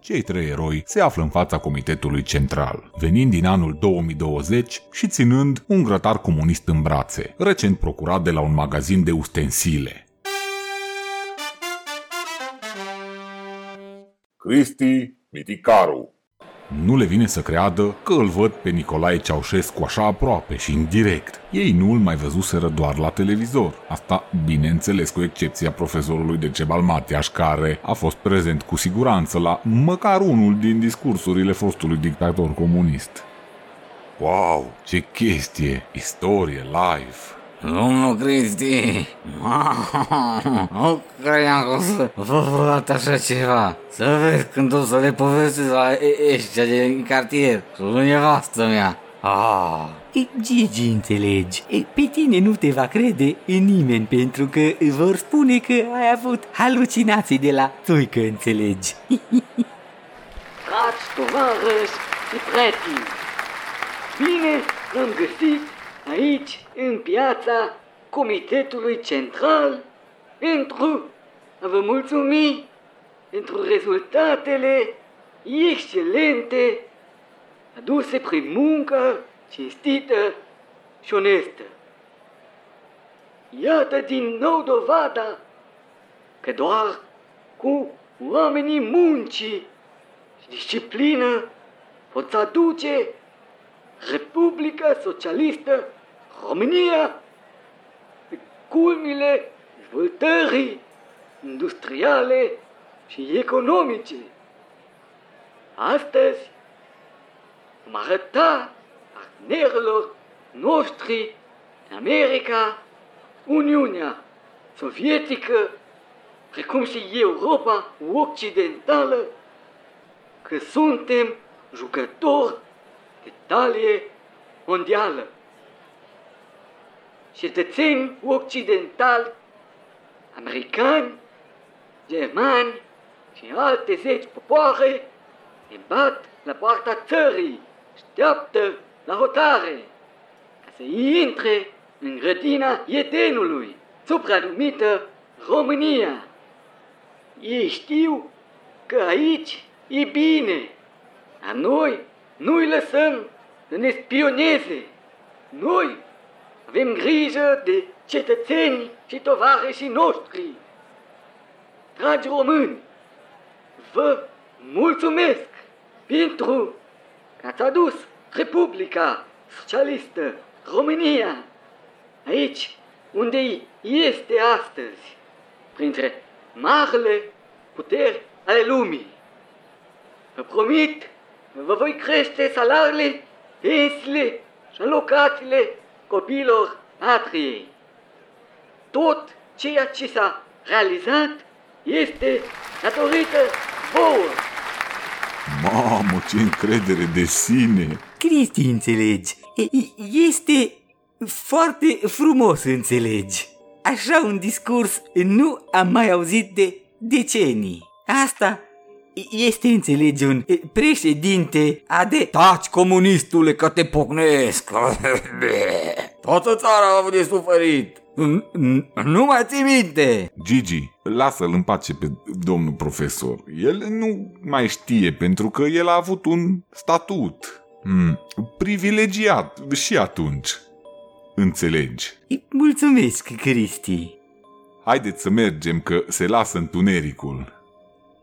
Cei trei eroi se află în fața Comitetului Central, venind din anul 2020 și ținând un grătar comunist în brațe, recent procurat de la un magazin de ustensile. Cristi Miticaru Nu le vine să creadă că îl văd pe Nicolae Ceaușescu așa aproape și în direct. Ei nu îl mai văzuseră doar la televizor. Asta, bineînțeles, cu excepția profesorului de Cebal Matiaș, care a fost prezent cu siguranță la măcar unul din discursurile fostului dictator comunist. Wow, ce chestie! Istorie, live! Domnul Cristi, nu credeam că o să vă văd așa ceva. Să vezi când o să le povestesc la ăștia din cartier, cu nevastă mea. Ah, E, Gigi, înțelegi, e, pe tine nu te va crede nimeni pentru că vor spune că ai avut halucinații de la tuică, înțelegi. Dragi tovarăși și prieteni, bine am găsit aici, în piața Comitetului Central, pentru a vă mulțumi pentru rezultatele excelente aduse prin muncă cinstită și onestă. Iată din nou dovada că doar cu oamenii muncii și disciplină pot aduce Republica Socialistă România pe culmile dezvoltării industriale și economice. Astăzi vom arăta partenerilor noștri în America, Uniunea Sovietică, precum și Europa Occidentală, că suntem jucători de talie mondială. Cetățeni occidentali, americani, germani și alte zeci popoare ne bat la poarta țării, așteaptă la hotare, ca să intre în grădina Edenului, supranumită România. Ei știu că aici e bine, dar noi nu-i lăsăm să ne spioneze. Noi avem grijă de cetățeni și tovarășii noștri. Dragi români, vă mulțumesc pentru că ați adus Republica Socialistă România aici unde este astăzi, printre marile puteri ale lumii. Vă promit că vă voi crește salariile, pensiile și alocațiile copiilor patriei. Tot ceea ce s-a realizat este datorită vouă. Mamă, ce încredere de sine! Cristi, înțelegi, e, e- este foarte frumos, înțelegi. Așa un discurs nu am mai auzit de decenii. Asta este, înțelegi, un e, președinte ade... taci comunistule că te pocnesc. Toată țara a avut de suferit. N- n- Nu mai ții minte. Gigi, lasă-l în pace pe domnul profesor. El nu mai știe pentru că el a avut un statut hmm, privilegiat și atunci. Înțelegi? E, Mulțumesc, Cristi. Haideți să mergem că se lasă întunericul.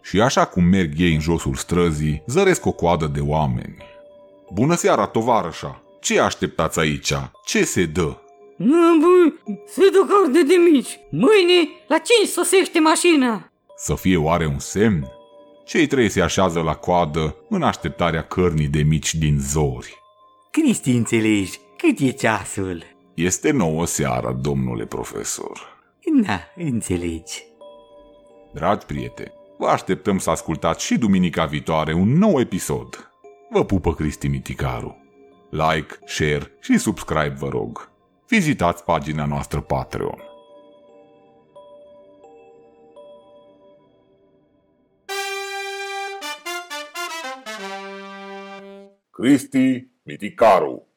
Și așa cum merg ei în josul străzii, zăresc o coadă de oameni. Bună seara, tovarășa! Ce așteptați aici? Ce se dă? Nu, băi, se duc orde de mici. Mâine, la 5 sosește mașina. Să fie oare un semn? Cei trei se așează la coadă în așteptarea cărnii de mici din zori. Cristi, înțelegi, cât e ceasul? Este nouă seara, domnule profesor. Na, înțelegi. Dragi prieteni, vă așteptăm să ascultați și duminica viitoare un nou episod. Vă pupă Cristi Miticaru. Like, share și subscribe, vă rog. Vizitați pagina noastră Patreon. Cristi Miticaru